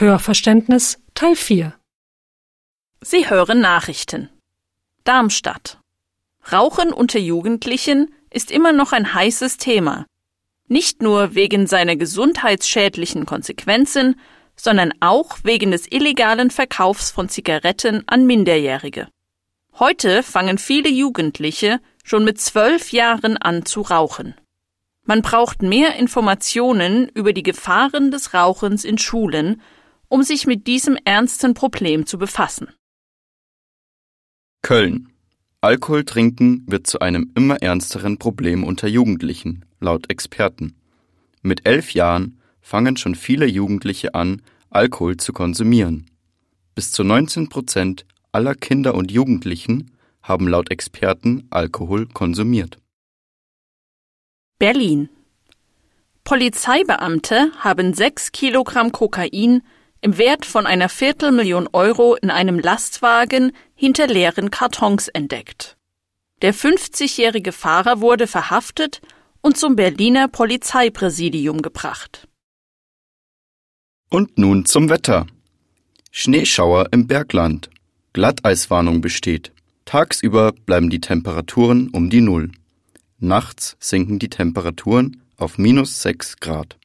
Hörverständnis Teil 4 Sie hören Nachrichten. Darmstadt. Rauchen unter Jugendlichen ist immer noch ein heißes Thema. Nicht nur wegen seiner gesundheitsschädlichen Konsequenzen, sondern auch wegen des illegalen Verkaufs von Zigaretten an Minderjährige. Heute fangen viele Jugendliche schon mit zwölf Jahren an zu rauchen. Man braucht mehr Informationen über die Gefahren des Rauchens in Schulen um sich mit diesem ernsten Problem zu befassen. Köln. Alkohol trinken wird zu einem immer ernsteren Problem unter Jugendlichen, laut Experten. Mit elf Jahren fangen schon viele Jugendliche an, Alkohol zu konsumieren. Bis zu 19 Prozent aller Kinder und Jugendlichen haben laut Experten Alkohol konsumiert. Berlin. Polizeibeamte haben sechs Kilogramm Kokain im Wert von einer Viertelmillion Euro in einem Lastwagen hinter leeren Kartons entdeckt. Der 50-jährige Fahrer wurde verhaftet und zum Berliner Polizeipräsidium gebracht. Und nun zum Wetter. Schneeschauer im Bergland. Glatteiswarnung besteht. Tagsüber bleiben die Temperaturen um die Null. Nachts sinken die Temperaturen auf minus 6 Grad.